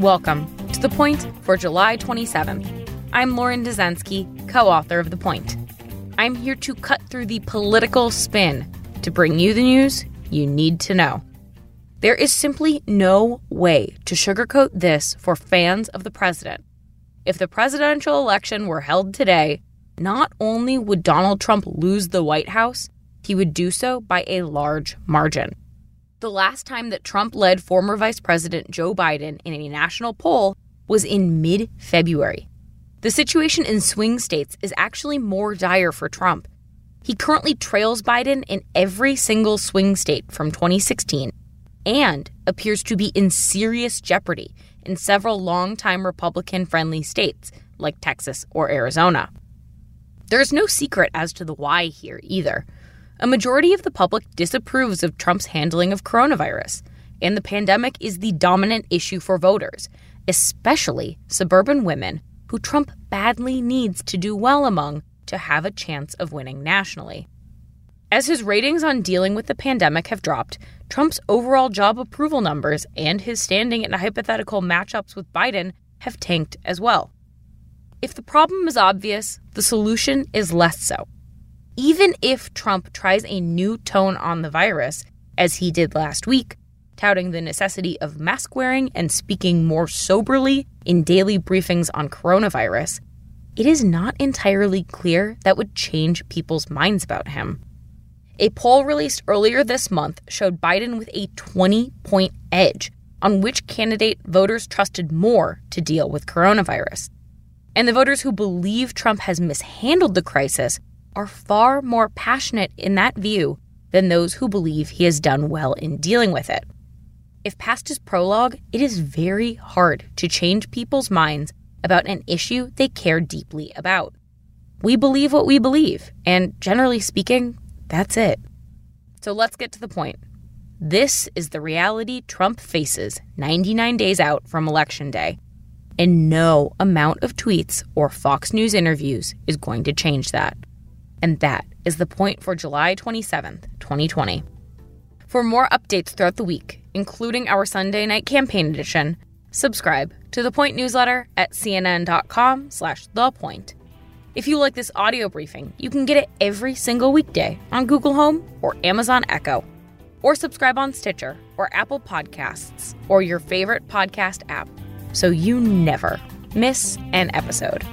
Welcome to The Point for July 27th. I'm Lauren Dezenski, co author of The Point. I'm here to cut through the political spin to bring you the news you need to know. There is simply no way to sugarcoat this for fans of the president. If the presidential election were held today, not only would Donald Trump lose the White House, he would do so by a large margin. The last time that Trump led former Vice President Joe Biden in a national poll was in mid February. The situation in swing states is actually more dire for Trump. He currently trails Biden in every single swing state from 2016 and appears to be in serious jeopardy in several longtime Republican friendly states like Texas or Arizona. There is no secret as to the why here either. A majority of the public disapproves of Trump's handling of coronavirus, and the pandemic is the dominant issue for voters, especially suburban women who Trump badly needs to do well among to have a chance of winning nationally. As his ratings on dealing with the pandemic have dropped, Trump's overall job approval numbers and his standing in hypothetical matchups with Biden have tanked as well. If the problem is obvious, the solution is less so even if Trump tries a new tone on the virus, as he did last week, touting the necessity of mask wearing and speaking more soberly in daily briefings on coronavirus, it is not entirely clear that would change people's minds about him. A poll released earlier this month showed Biden with a 20 point edge on which candidate voters trusted more to deal with coronavirus. And the voters who believe Trump has mishandled the crisis are far more passionate in that view than those who believe he has done well in dealing with it. If past is prologue, it is very hard to change people's minds about an issue they care deeply about. We believe what we believe, and generally speaking, that's it. So let's get to the point. This is the reality Trump faces 99 days out from Election Day, and no amount of tweets or Fox News interviews is going to change that. And that is the point for July 27th, 2020. For more updates throughout the week, including our Sunday night campaign edition, subscribe to the Point newsletter at cnn.com slash thepoint. If you like this audio briefing, you can get it every single weekday on Google Home or Amazon Echo. Or subscribe on Stitcher or Apple Podcasts or your favorite podcast app so you never miss an episode.